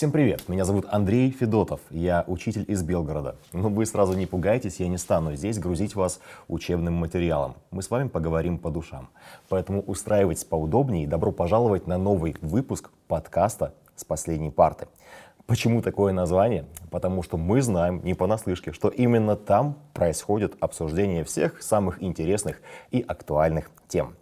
Всем привет, меня зовут Андрей Федотов, я учитель из Белгорода. Но вы сразу не пугайтесь, я не стану здесь грузить вас учебным материалом. Мы с вами поговорим по душам. Поэтому устраивайтесь поудобнее и добро пожаловать на новый выпуск подкаста «С последней парты». Почему такое название? Потому что мы знаем не понаслышке, что именно там происходит обсуждение всех самых интересных и актуальных тем.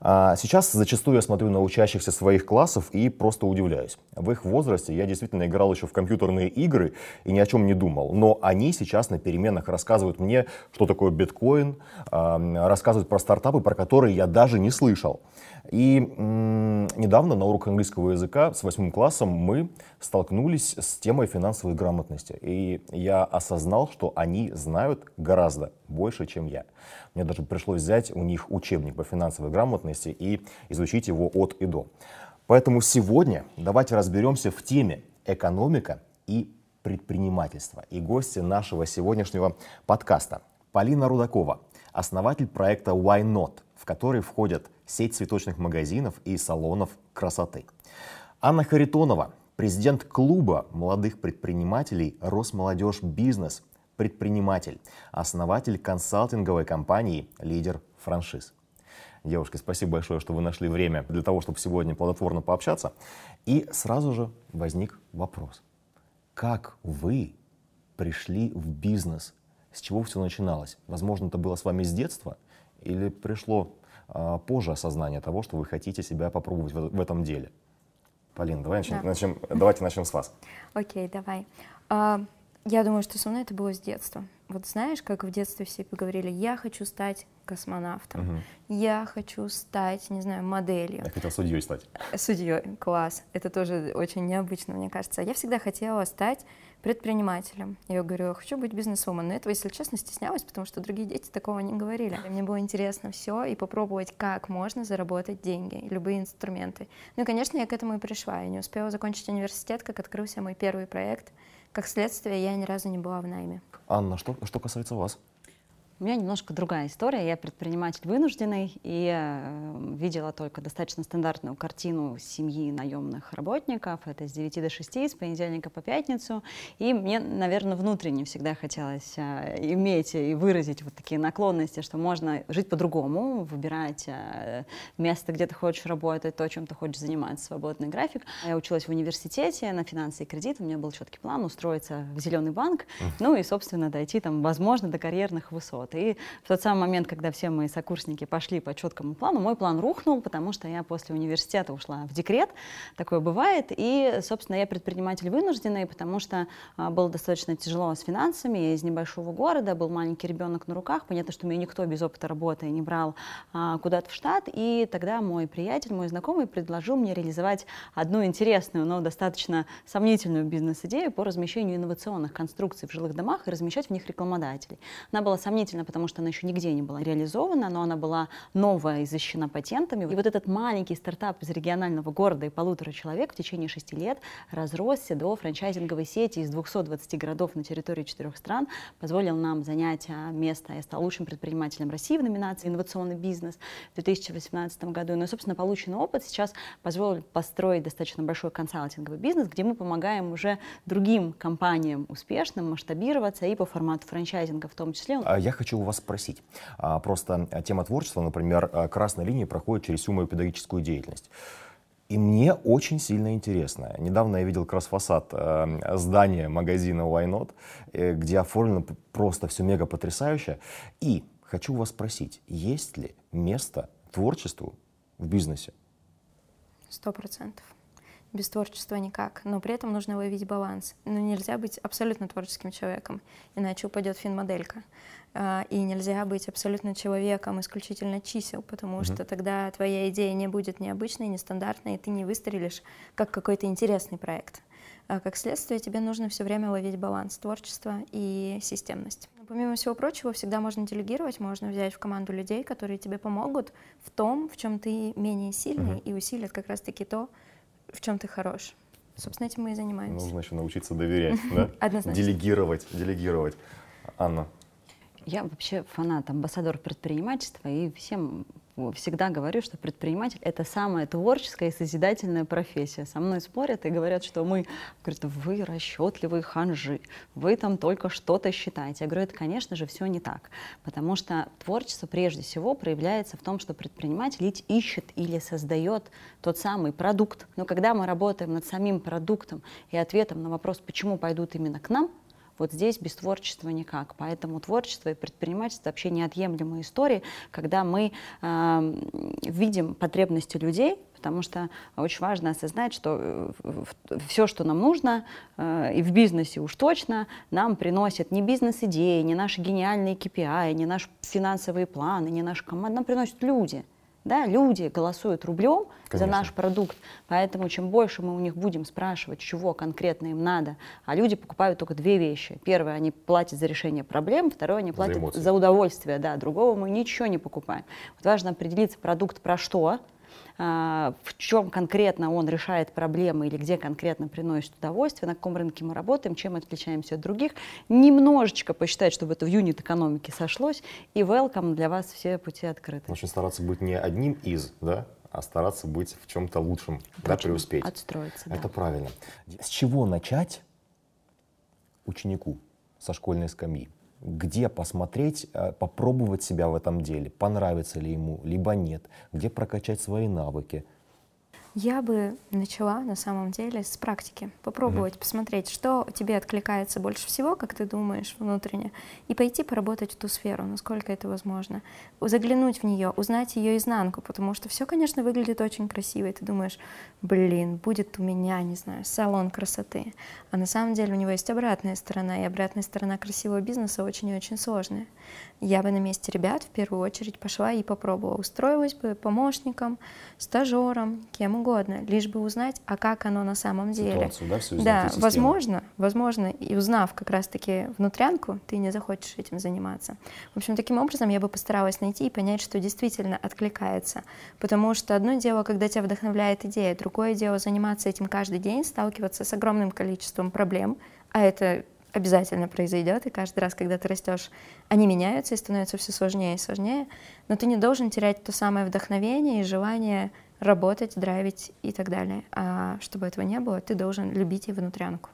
А сейчас зачастую я смотрю на учащихся своих классов и просто удивляюсь. В их возрасте я действительно играл еще в компьютерные игры и ни о чем не думал. Но они сейчас на переменах рассказывают мне, что такое биткоин, рассказывают про стартапы, про которые я даже не слышал. И недавно на урок английского языка с восьмым классом мы столкнулись с темой финансовой грамотности. И я осознал, что они знают гораздо больше, чем я. Мне даже пришлось взять у них учебник по финансовой грамотности и изучить его от и до. Поэтому сегодня давайте разберемся в теме экономика и предпринимательство. И гости нашего сегодняшнего подкаста Полина Рудакова, основатель проекта Why Not, в который входят сеть цветочных магазинов и салонов красоты. Анна Харитонова, президент клуба молодых предпринимателей «Росмолодежь Бизнес», предприниматель, основатель консалтинговой компании «Лидер франшиз». Девушки, спасибо большое, что вы нашли время для того, чтобы сегодня плодотворно пообщаться. И сразу же возник вопрос. Как вы пришли в бизнес? С чего все начиналось? Возможно, это было с вами с детства? Или пришло а, позже осознание того, что вы хотите себя попробовать в, в этом деле. Полин, давай начнем, да. начнем, давайте начнем с вас. Окей, okay, давай. Uh, я думаю, что со мной это было с детства. Вот знаешь, как в детстве все поговорили, я хочу стать космонавтом, угу. я хочу стать, не знаю, моделью. Я хотел судьей стать. Судьей, класс. Это тоже очень необычно, мне кажется. Я всегда хотела стать предпринимателем. Я говорю, хочу быть бизнесвумен. Но этого, если честно, стеснялась, потому что другие дети такого не говорили. Мне было интересно все и попробовать, как можно заработать деньги, любые инструменты. Ну и, конечно, я к этому и пришла. Я не успела закончить университет, как открылся мой первый проект. Как следствие, я ни разу не была в найме. Анна, что, что касается вас? У меня немножко другая история. Я предприниматель вынужденный и э, видела только достаточно стандартную картину семьи наемных работников. Это с 9 до 6, с понедельника по пятницу. И мне, наверное, внутренне всегда хотелось э, иметь и выразить вот такие наклонности, что можно жить по-другому, выбирать э, место, где ты хочешь работать, то, чем ты хочешь заниматься, свободный график. Я училась в университете на финансы и кредит. У меня был четкий план устроиться в зеленый банк, ну и, собственно, дойти там, возможно, до карьерных высот. Вот. И в тот самый момент, когда все мои сокурсники пошли по четкому плану, мой план рухнул, потому что я после университета ушла в декрет, такое бывает, и, собственно, я предприниматель вынужденный, потому что а, было достаточно тяжело с финансами, я из небольшого города, был маленький ребенок на руках, понятно, что меня никто без опыта работы не брал а, куда-то в штат, и тогда мой приятель, мой знакомый предложил мне реализовать одну интересную, но достаточно сомнительную бизнес-идею по размещению инновационных конструкций в жилых домах и размещать в них рекламодателей. Она была сомнительной действительно, потому что она еще нигде не была реализована, но она была новая и защищена патентами. И вот этот маленький стартап из регионального города и полутора человек в течение шести лет разросся до франчайзинговой сети из 220 городов на территории четырех стран, позволил нам занять а, место. Я стал лучшим предпринимателем России в номинации «Инновационный бизнес» в 2018 году. Ну собственно, полученный опыт сейчас позволил построить достаточно большой консалтинговый бизнес, где мы помогаем уже другим компаниям успешным масштабироваться и по формату франчайзинга в том числе. А я хочу хочу у вас спросить. А, просто тема творчества, например, а, красная линия проходит через всю мою педагогическую деятельность. И мне очень сильно интересно. Недавно я видел как фасад э, здания магазина Why Not, э, где оформлено просто все мега потрясающе. И хочу вас спросить, есть ли место творчеству в бизнесе? Сто процентов без творчества никак, но при этом нужно ловить баланс. Ну, нельзя быть абсолютно творческим человеком, иначе упадет финмоделька. А, и нельзя быть абсолютно человеком исключительно чисел, потому mm-hmm. что тогда твоя идея не будет необычной, нестандартной, и ты не выстрелишь как какой-то интересный проект. А как следствие, тебе нужно все время ловить баланс творчества и системность. Помимо всего прочего, всегда можно делегировать, можно взять в команду людей, которые тебе помогут в том, в чем ты менее сильный, mm-hmm. и усилят как раз-таки то, в чем ты хорош. Собственно, этим мы и занимаемся. Нужно еще научиться доверять, да? Однозначно. Делегировать, делегировать. Анна. Я вообще фанат, амбассадор предпринимательства, и всем всегда говорю, что предприниматель — это самая творческая и созидательная профессия. Со мной спорят и говорят, что мы, говорят, вы расчетливые ханжи, вы там только что-то считаете. Я говорю, это, конечно же, все не так, потому что творчество прежде всего проявляется в том, что предприниматель ищет или создает тот самый продукт. Но когда мы работаем над самим продуктом и ответом на вопрос, почему пойдут именно к нам, вот здесь без творчества никак. Поэтому творчество и предпринимательство вообще неотъемлемые истории, когда мы э, видим потребности людей, потому что очень важно осознать, что э, все, что нам нужно, э, и в бизнесе уж точно, нам приносят не бизнес-идеи, не наши гениальные KPI, не наши финансовые планы, не наши команды, нам приносят люди – да, люди голосуют рублем Конечно. за наш продукт, поэтому чем больше мы у них будем спрашивать, чего конкретно им надо, а люди покупают только две вещи. Первое, они платят за решение проблем, второе, они платят за, за удовольствие, да, другого мы ничего не покупаем. Вот важно определиться продукт про что, в чем конкретно он решает проблемы или где конкретно приносит удовольствие, на каком рынке мы работаем, чем отличаемся от других, немножечко посчитать, чтобы это в юнит экономики сошлось, и welcome, для вас все пути открыты. Очень стараться быть не одним из, да, а стараться быть в чем-то лучшем, да, преуспеть. Отстроиться, Это да. правильно. С чего начать ученику со школьной скамьи? Где посмотреть, э, попробовать себя в этом деле, понравится ли ему, либо нет, где прокачать свои навыки – я бы начала на самом деле с практики, попробовать, mm-hmm. посмотреть, что тебе откликается больше всего, как ты думаешь внутренне, и пойти поработать в ту сферу, насколько это возможно, заглянуть в нее, узнать ее изнанку, потому что все, конечно, выглядит очень красиво, и ты думаешь, блин, будет у меня, не знаю, салон красоты, а на самом деле у него есть обратная сторона, и обратная сторона красивого бизнеса очень и очень сложная. Я бы на месте ребят в первую очередь пошла и попробовала, устроилась бы помощником, стажером, кем угодно лишь бы узнать, а как оно на самом деле. Ситуацию, да, всю да, возможно, возможно, и узнав как раз-таки внутрянку, ты не захочешь этим заниматься. В общем, таким образом я бы постаралась найти и понять, что действительно откликается. Потому что одно дело, когда тебя вдохновляет идея, другое дело заниматься этим каждый день, сталкиваться с огромным количеством проблем, а это обязательно произойдет, и каждый раз, когда ты растешь, они меняются и становятся все сложнее и сложнее, но ты не должен терять то самое вдохновение и желание работать, драйвить и так далее. А чтобы этого не было, ты должен любить и внутрянку.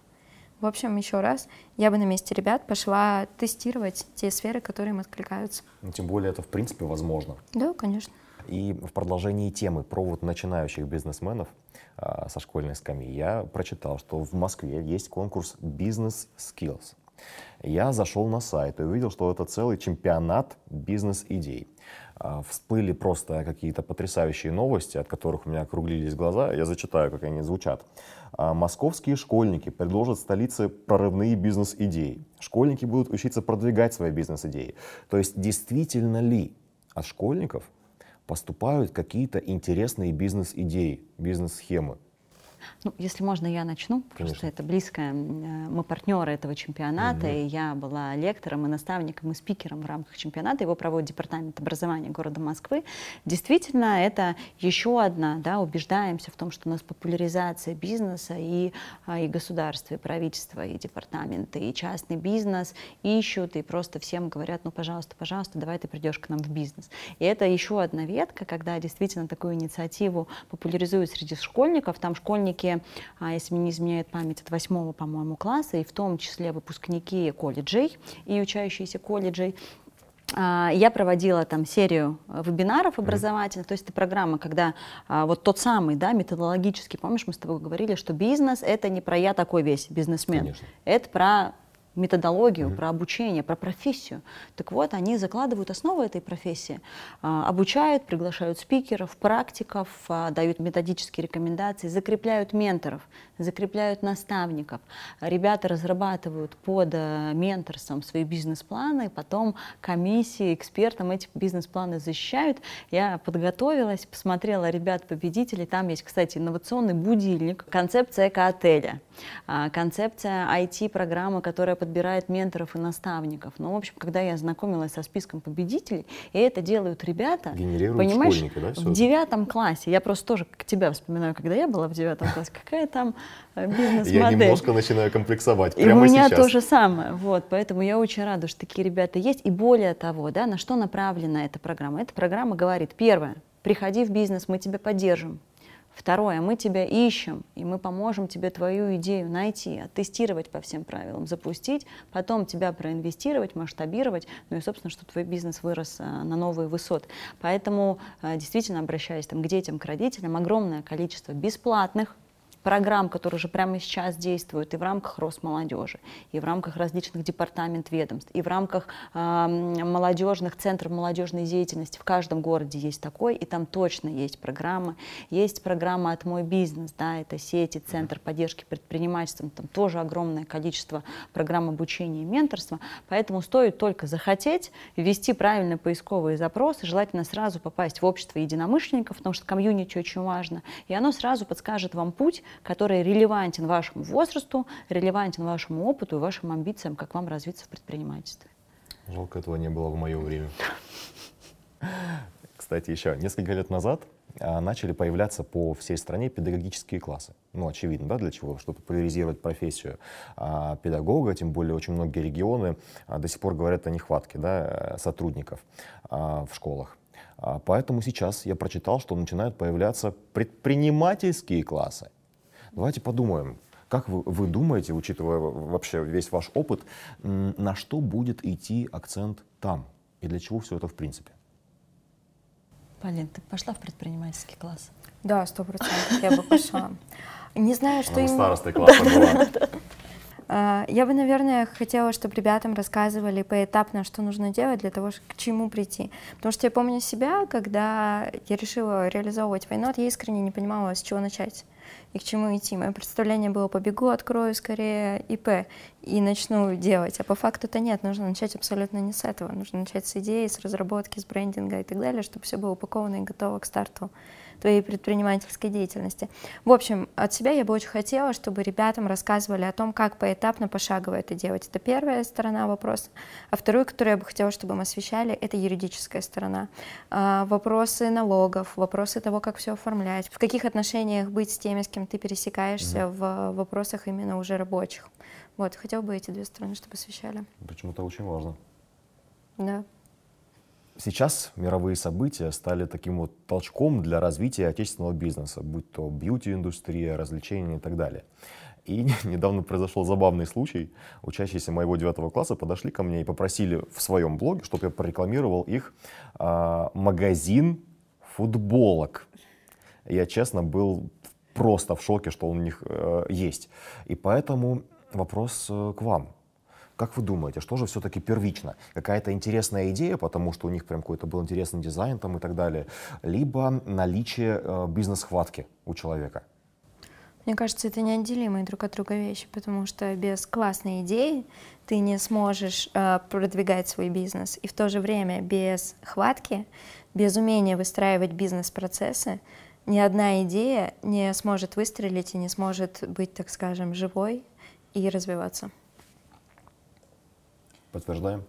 В общем, еще раз, я бы на месте ребят пошла тестировать те сферы, которые им откликаются. Ну, тем более это, в принципе, возможно. Да, конечно. И в продолжении темы про вот начинающих бизнесменов а, со школьной скамьи я прочитал, что в Москве есть конкурс Business Skills. Я зашел на сайт и увидел, что это целый чемпионат бизнес-идей. А, всплыли просто какие-то потрясающие новости, от которых у меня округлились глаза. Я зачитаю, как они звучат. А, московские школьники предложат столице прорывные бизнес-идеи. Школьники будут учиться продвигать свои бизнес-идеи. То есть действительно ли от школьников поступают какие-то интересные бизнес-идеи, бизнес-схемы? Ну, если можно, я начну, потому Конечно. что это близко. Э, мы партнеры этого чемпионата, угу. и я была лектором и наставником и спикером в рамках чемпионата. Его проводит Департамент образования города Москвы. Действительно, это еще одна, да, убеждаемся в том, что у нас популяризация бизнеса и, а, и государство, и правительство, и департаменты, и частный бизнес ищут, и просто всем говорят, ну, пожалуйста, пожалуйста, давай ты придешь к нам в бизнес. И это еще одна ветка, когда действительно такую инициативу популяризуют среди школьников. Там школьники школьники, а, если мне не изменяет память, от восьмого, по-моему, класса, и в том числе выпускники колледжей и учащиеся колледжей, а, я проводила там серию вебинаров образовательных, то есть это программа, когда а, вот тот самый, да, методологический, помнишь, мы с тобой говорили, что бизнес это не про я такой весь бизнесмен, Конечно. это про методологию, mm-hmm. про обучение, про профессию. Так вот, они закладывают основу этой профессии, а, обучают, приглашают спикеров, практиков, а, дают методические рекомендации, закрепляют менторов, закрепляют наставников. Ребята разрабатывают под э, менторством свои бизнес-планы, потом комиссии, экспертам эти бизнес-планы защищают. Я подготовилась, посмотрела ребят-победителей. Там есть, кстати, инновационный будильник, концепция эко-отеля, а, концепция IT-программы, которая подбирает менторов и наставников. Ну, в общем, когда я знакомилась со списком победителей, и это делают ребята, понимаешь, да, в девятом классе. Я просто тоже к тебя вспоминаю, когда я была в девятом классе, какая там э, бизнес-модель. Я немножко начинаю комплексовать прямо И у меня сейчас. то же самое. Вот, поэтому я очень рада, что такие ребята есть. И более того, да, на что направлена эта программа? Эта программа говорит, первое, приходи в бизнес, мы тебя поддержим. Второе, мы тебя ищем, и мы поможем тебе твою идею найти, оттестировать по всем правилам, запустить, потом тебя проинвестировать, масштабировать, ну и, собственно, чтобы твой бизнес вырос а, на новые высоты. Поэтому, а, действительно, обращаясь там, к детям, к родителям, огромное количество бесплатных программ, которые уже прямо сейчас действуют и в рамках Росмолодежи, и в рамках различных департамент ведомств, и в рамках э, молодежных центров молодежной деятельности. В каждом городе есть такой, и там точно есть программы. Есть программа «От мой бизнес», да, это сети, центр поддержки предпринимательства, там тоже огромное количество программ обучения и менторства, поэтому стоит только захотеть, ввести правильно поисковые запросы, желательно сразу попасть в общество единомышленников, потому что комьюнити очень важно, и оно сразу подскажет вам путь, который релевантен вашему возрасту, релевантен вашему опыту и вашим амбициям, как вам развиться в предпринимательстве. Жалко, этого не было в мое время. Кстати, еще несколько лет назад а, начали появляться по всей стране педагогические классы. Ну, очевидно, да, для чего? Чтобы популяризировать профессию а, педагога, тем более очень многие регионы а, до сих пор говорят о нехватке да, сотрудников а, в школах. А, поэтому сейчас я прочитал, что начинают появляться предпринимательские классы. Давайте подумаем, как вы, вы думаете, учитывая вообще весь ваш опыт, на что будет идти акцент там? И для чего все это в принципе? Полин, ты пошла в предпринимательский класс? Да, сто процентов я бы пошла. Не знаю, что именно... старостой класса была. А, я бы, наверное, хотела, чтобы ребятам рассказывали поэтапно, что нужно делать для того, к чему прийти. Потому что я помню себя, когда я решила реализовывать войну, я искренне не понимала, с чего начать и к чему идти. Мое представление было, побегу, открою скорее ИП и начну делать. А по факту-то нет, нужно начать абсолютно не с этого. Нужно начать с идеи, с разработки, с брендинга и так далее, чтобы все было упаковано и готово к старту твоей предпринимательской деятельности. В общем, от себя я бы очень хотела, чтобы ребятам рассказывали о том, как поэтапно, пошагово это делать. Это первая сторона вопроса. А вторую, которую я бы хотела, чтобы мы освещали, это юридическая сторона. А, вопросы налогов, вопросы того, как все оформлять, в каких отношениях быть с теми, с кем ты пересекаешься mm в вопросах именно уже рабочих. Вот, хотел бы эти две стороны, чтобы освещали. Почему-то очень важно. Да. Сейчас мировые события стали таким вот толчком для развития отечественного бизнеса, будь то бьюти-индустрия, развлечения и так далее. И недавно произошел забавный случай. Учащиеся моего девятого класса подошли ко мне и попросили в своем блоге, чтобы я прорекламировал их э, магазин футболок. Я, честно, был просто в шоке, что он у них э, есть. И поэтому вопрос э, к вам. Как вы думаете, что же все-таки первично? Какая-то интересная идея, потому что у них прям какой-то был интересный дизайн там и так далее, либо наличие э, бизнес-хватки у человека? Мне кажется, это неотделимые друг от друга вещи, потому что без классной идеи ты не сможешь э, продвигать свой бизнес. И в то же время без хватки, без умения выстраивать бизнес-процессы, ни одна идея не сможет выстрелить и не сможет быть, так скажем, живой и развиваться. Подтверждаем?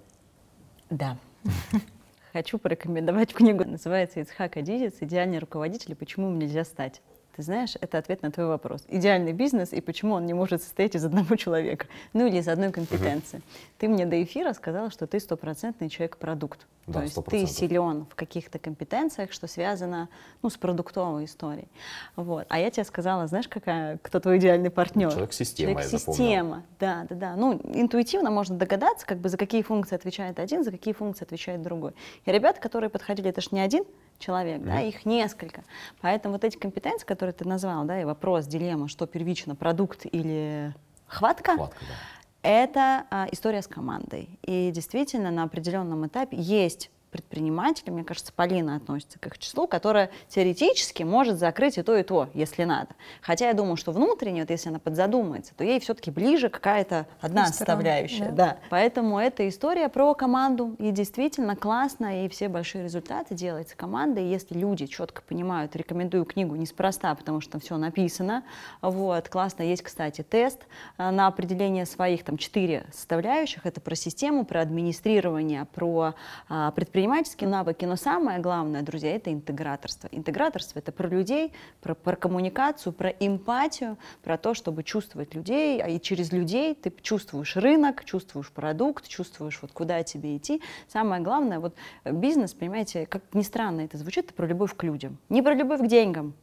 Да. Хочу порекомендовать книгу. Называется «Ицхак Адизец. Идеальный руководитель почему им нельзя стать». Ты знаешь, это ответ на твой вопрос. Идеальный бизнес и почему он не может состоять из одного человека, ну или из одной компетенции. Угу. Ты мне до эфира сказала, что ты стопроцентный человек-продукт. Да, То есть 100%. ты силен в каких-то компетенциях, что связано ну, с продуктовой историей. Вот. А я тебе сказала, знаешь, какая, кто твой идеальный партнер? Человек-система, Человек-система, да, да, да. Ну, интуитивно можно догадаться, как бы за какие функции отвечает один, за какие функции отвечает другой. И ребята, которые подходили, это же не один человек, mm-hmm. да, их несколько. Поэтому вот эти компетенции, которые ты назвал, да, и вопрос, дилемма, что первично, продукт или хватка, хватка да. это а, история с командой. И действительно на определенном этапе есть предпринимателей, мне кажется, Полина относится к их числу, которая теоретически может закрыть и то, и то, если надо. Хотя я думаю, что внутренне, вот если она подзадумается, то ей все-таки ближе какая-то одна составляющая. Да. да. Поэтому эта история про команду, и действительно классно, и все большие результаты делаются командой. Если люди четко понимают, рекомендую книгу неспроста, потому что там все написано. Вот, классно. Есть, кстати, тест э, на определение своих, там, четыре составляющих. Это про систему, про администрирование, про а, предпринимательские навыки. Но самое главное, друзья, это интеграторство. Интеграторство — это про людей, про, про коммуникацию, про эмпатию, про то, чтобы чувствовать людей, а и через людей ты чувствуешь рынок, чувствуешь продукт, чувствуешь, вот куда тебе идти. Самое главное, вот бизнес, понимаете, как ни странно это звучит, это про любовь к людям. Не про любовь к деньгам,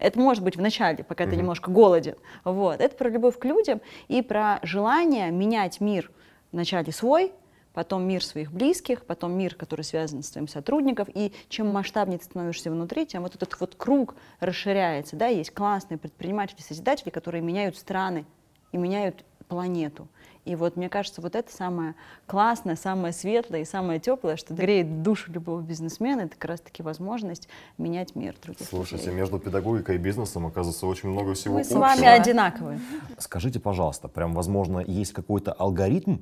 это может быть в начале, пока mm-hmm. ты немножко голоден. Вот. Это про любовь к людям и про желание менять мир вначале свой, потом мир своих близких, потом мир, который связан с твоим сотрудником. И чем масштабнее ты становишься внутри, тем вот этот вот круг расширяется. Да? Есть классные предприниматели, созидатели, которые меняют страны и меняют планету. И вот мне кажется, вот это самое классное, самое светлое и самое теплое, что греет душу любого бизнесмена, это как раз-таки возможность менять мир других Слушайте, людей. между педагогикой и бизнесом, оказывается, очень много всего Мы общего. с вами одинаковые. Скажите, пожалуйста, прям, возможно, есть какой-то алгоритм,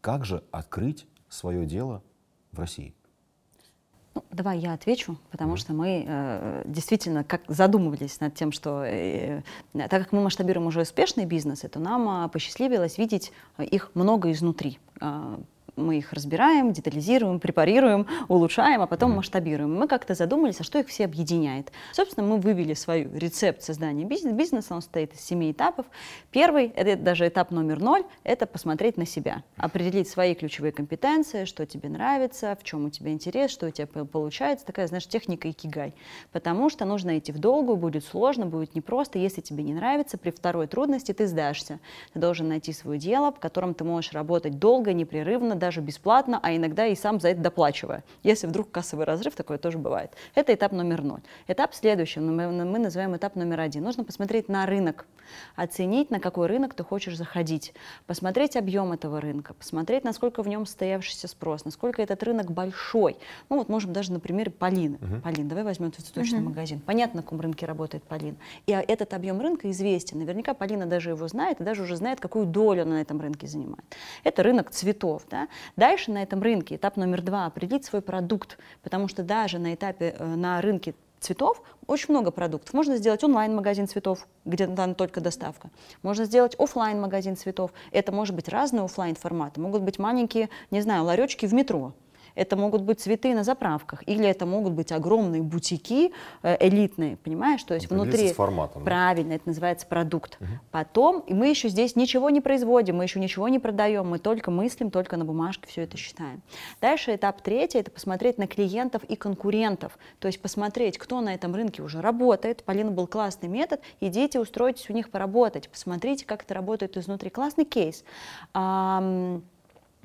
как же открыть свое дело в России? Ну, давай я отвечу, потому что мы э, действительно как задумывались над тем, что э, так как мы масштабируем уже успешные бизнесы, то нам э, посчастливилось видеть их много изнутри. Э, мы их разбираем, детализируем, препарируем, улучшаем, а потом масштабируем. Мы как-то задумались, а что их все объединяет. Собственно, мы вывели свою рецепт создания бизнеса. Бизнес, он состоит из семи этапов. Первый, это даже этап номер ноль, это посмотреть на себя, определить свои ключевые компетенции, что тебе нравится, в чем у тебя интерес, что у тебя получается. Такая, знаешь, техника икигай. Потому что нужно идти в долгую, будет сложно, будет непросто. Если тебе не нравится, при второй трудности ты сдашься. Ты должен найти свое дело, в котором ты можешь работать долго, непрерывно, даже бесплатно, а иногда и сам за это доплачивая. Если вдруг кассовый разрыв, такое тоже бывает. Это этап номер ноль. Этап следующий, мы, мы называем этап номер один. Нужно посмотреть на рынок, оценить, на какой рынок ты хочешь заходить, посмотреть объем этого рынка, посмотреть, насколько в нем состоявшийся спрос, насколько этот рынок большой. Ну вот можем даже на примере Полины. Uh-huh. Полин, давай возьмем цветочный uh-huh. магазин. Понятно, на каком рынке работает Полин. И этот объем рынка известен. Наверняка Полина даже его знает и даже уже знает, какую долю она на этом рынке занимает. Это рынок цветов. Да? Дальше на этом рынке этап номер два – определить свой продукт, потому что даже на этапе, э, на рынке цветов очень много продуктов. Можно сделать онлайн-магазин цветов, где там только доставка. Можно сделать офлайн магазин цветов. Это может быть разные офлайн форматы. Могут быть маленькие, не знаю, ларечки в метро это могут быть цветы на заправках, или это могут быть огромные бутики э, элитные, понимаешь? То есть это внутри... С форматом. Правильно, это называется продукт. Угу. Потом, и мы еще здесь ничего не производим, мы еще ничего не продаем, мы только мыслим, только на бумажке все это считаем. Дальше этап третий, это посмотреть на клиентов и конкурентов, то есть посмотреть, кто на этом рынке уже работает. Полина был классный метод, идите, устройтесь у них поработать, посмотрите, как это работает изнутри. Классный кейс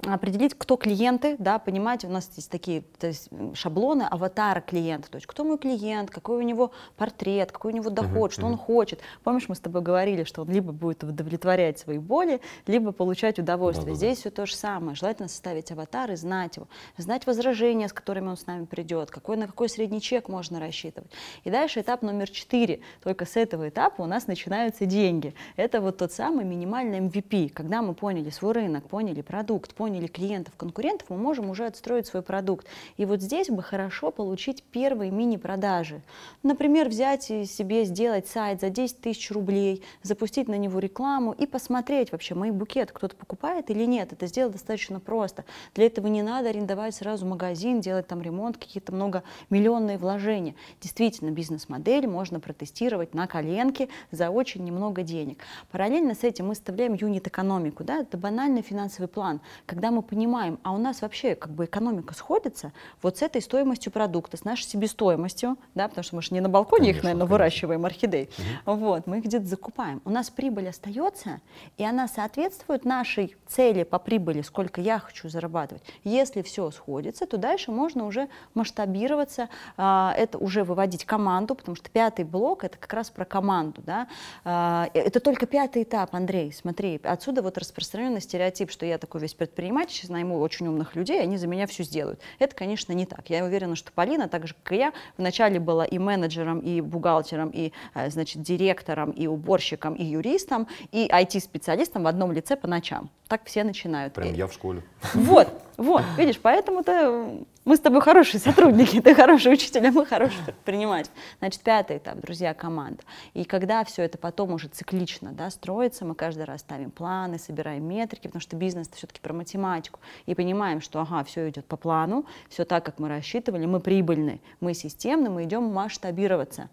определить, кто клиенты, да, понимать, у нас есть такие то есть, шаблоны аватара клиента, то есть кто мой клиент, какой у него портрет, какой у него доход, uh-huh, что uh-huh. он хочет. Помнишь, мы с тобой говорили, что он либо будет удовлетворять свои боли, либо получать удовольствие. Да, Здесь все то же самое. Желательно составить аватар и знать его, знать возражения, с которыми он с нами придет, какой, на какой средний чек можно рассчитывать. И дальше этап номер четыре. Только с этого этапа у нас начинаются деньги. Это вот тот самый минимальный MVP, когда мы поняли свой рынок, поняли продукт, поняли поняли клиентов, конкурентов, мы можем уже отстроить свой продукт. И вот здесь бы хорошо получить первые мини-продажи. Например, взять и себе сделать сайт за 10 тысяч рублей, запустить на него рекламу и посмотреть вообще, мой букет кто-то покупает или нет. Это сделать достаточно просто. Для этого не надо арендовать сразу магазин, делать там ремонт, какие-то многомиллионные вложения. Действительно, бизнес-модель можно протестировать на коленке за очень немного денег. Параллельно с этим мы вставляем юнит-экономику. Да? Это банальный финансовый план, когда мы понимаем, а у нас вообще как бы экономика сходится вот с этой стоимостью продукта, с нашей себестоимостью, да, потому что мы же не на балконе конечно, их, наверное, конечно. выращиваем орхидей, угу. вот, мы их где-то закупаем. У нас прибыль остается, и она соответствует нашей цели по прибыли, сколько я хочу зарабатывать. Если все сходится, то дальше можно уже масштабироваться, а, это уже выводить команду, потому что пятый блок это как раз про команду, да, а, это только пятый этап, Андрей, смотри, отсюда вот распространенный стереотип, что я такой весь предприниматель, предпринимать, сейчас найму очень умных людей, они за меня все сделают. Это, конечно, не так. Я уверена, что Полина, так же, как и я, вначале была и менеджером, и бухгалтером, и, э, значит, директором, и уборщиком, и юристом, и IT-специалистом в одном лице по ночам. Так все начинают. Прям я в школе. Вот, вот, видишь, поэтому-то мы с тобой хорошие сотрудники, ты хороший учитель, а мы хороший предприниматель. Значит, пятый этап, друзья, команда. И когда все это потом уже циклично да, строится, мы каждый раз ставим планы, собираем метрики, потому что бизнес это все-таки про математику. И понимаем, что ага, все идет по плану, все так, как мы рассчитывали, мы прибыльны, мы системны, мы идем масштабироваться.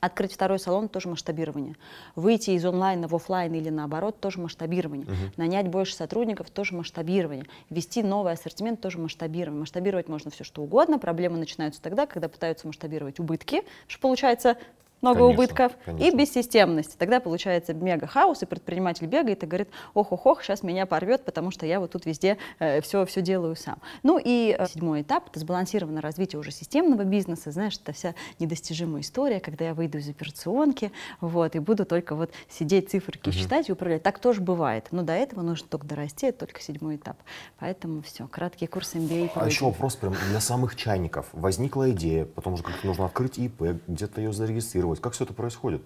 Открыть второй салон тоже масштабирование. Выйти из онлайна в офлайн или наоборот тоже масштабирование. Uh-huh. Нанять больше сотрудников тоже масштабирование. Ввести новый ассортимент тоже масштабирование. Масштабировать можно все что угодно. Проблемы начинаются тогда, когда пытаются масштабировать убытки, что получается много конечно, убытков, конечно. и бессистемность. Тогда получается мега хаос, и предприниматель бегает и говорит, ох-ох-ох, сейчас меня порвет, потому что я вот тут везде э, все, все делаю сам. Ну и э, седьмой этап — это сбалансированное развитие уже системного бизнеса. Знаешь, это вся недостижимая история, когда я выйду из операционки, вот, и буду только вот сидеть, циферки угу. считать и управлять. Так тоже бывает. Но до этого нужно только дорасти, это только седьмой этап. Поэтому все, краткий курс MBA. А еще вопрос прям для самых чайников. Возникла идея, потом же как-то нужно открыть ИП, где-то ее зарегистрировать адаптировать? Как все это происходит?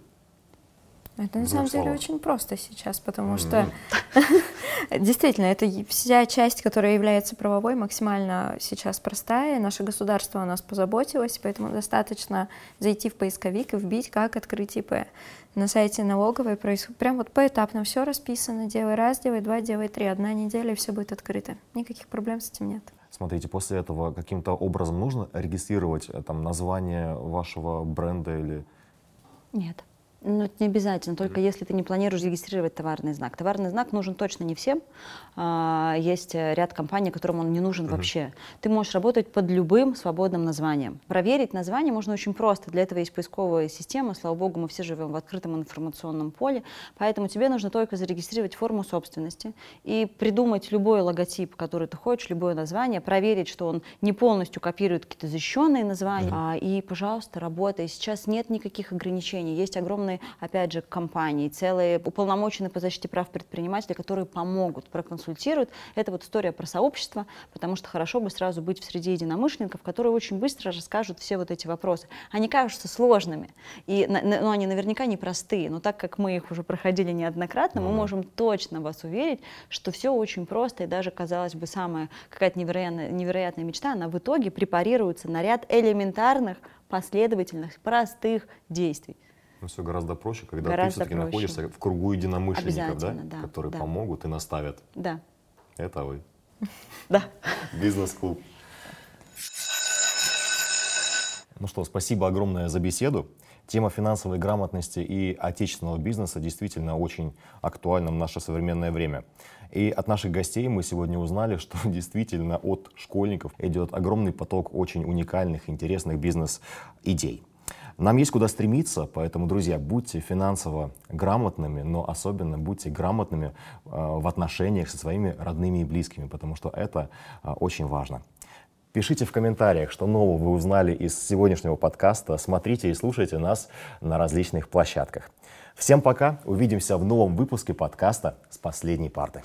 Это на самом деле очень просто сейчас, потому что действительно это вся часть, которая является правовой, максимально сейчас простая. Наше государство о нас позаботилось, поэтому достаточно зайти в поисковик и вбить, как открыть ИП. На сайте налоговой происходит прям вот поэтапно все расписано. Делай раз, делай два, делай три. Одна неделя, и все будет открыто. Никаких проблем с этим нет. Смотрите, после этого каким-то образом нужно регистрировать э, там название вашего бренда или нет. Ну, это не обязательно, только если ты не планируешь регистрировать товарный знак. Товарный знак нужен точно не всем. А, есть э, ряд компаний, которым он не нужен uh-huh. вообще. Ты можешь работать под любым свободным названием. Проверить название можно очень просто. Для этого есть поисковая система. Слава богу, мы все живем в открытом информационном поле. Поэтому тебе нужно только зарегистрировать форму собственности и придумать любой логотип, который ты хочешь, любое название, проверить, что он не полностью копирует какие-то защищенные названия. Uh-huh. И, пожалуйста, работай. Сейчас нет никаких ограничений. Есть огромные огромные, опять же, компании, целые уполномоченные по защите прав предпринимателей, которые помогут, проконсультируют. Это вот история про сообщество, потому что хорошо бы сразу быть в среде единомышленников, которые очень быстро расскажут все вот эти вопросы. Они кажутся сложными, и, но они наверняка непростые, но так как мы их уже проходили неоднократно, мы можем точно вас уверить, что все очень просто, и даже, казалось бы, самая какая-то невероятная, невероятная мечта, она в итоге препарируется на ряд элементарных, последовательных, простых действий. Ну, все гораздо проще, когда гораздо ты все-таки проще. находишься в кругу единомышленников, да? да, которые да. помогут и наставят. Да. Это вы. Да. Бизнес-клуб. Ну что, спасибо огромное за беседу. Тема финансовой грамотности и отечественного бизнеса действительно очень актуальна в наше современное время. И от наших гостей мы сегодня узнали, что действительно от школьников идет огромный поток очень уникальных, интересных бизнес-идей. Нам есть куда стремиться, поэтому, друзья, будьте финансово грамотными, но особенно будьте грамотными э, в отношениях со своими родными и близкими, потому что это э, очень важно. Пишите в комментариях, что нового вы узнали из сегодняшнего подкаста. Смотрите и слушайте нас на различных площадках. Всем пока. Увидимся в новом выпуске подкаста с последней парты.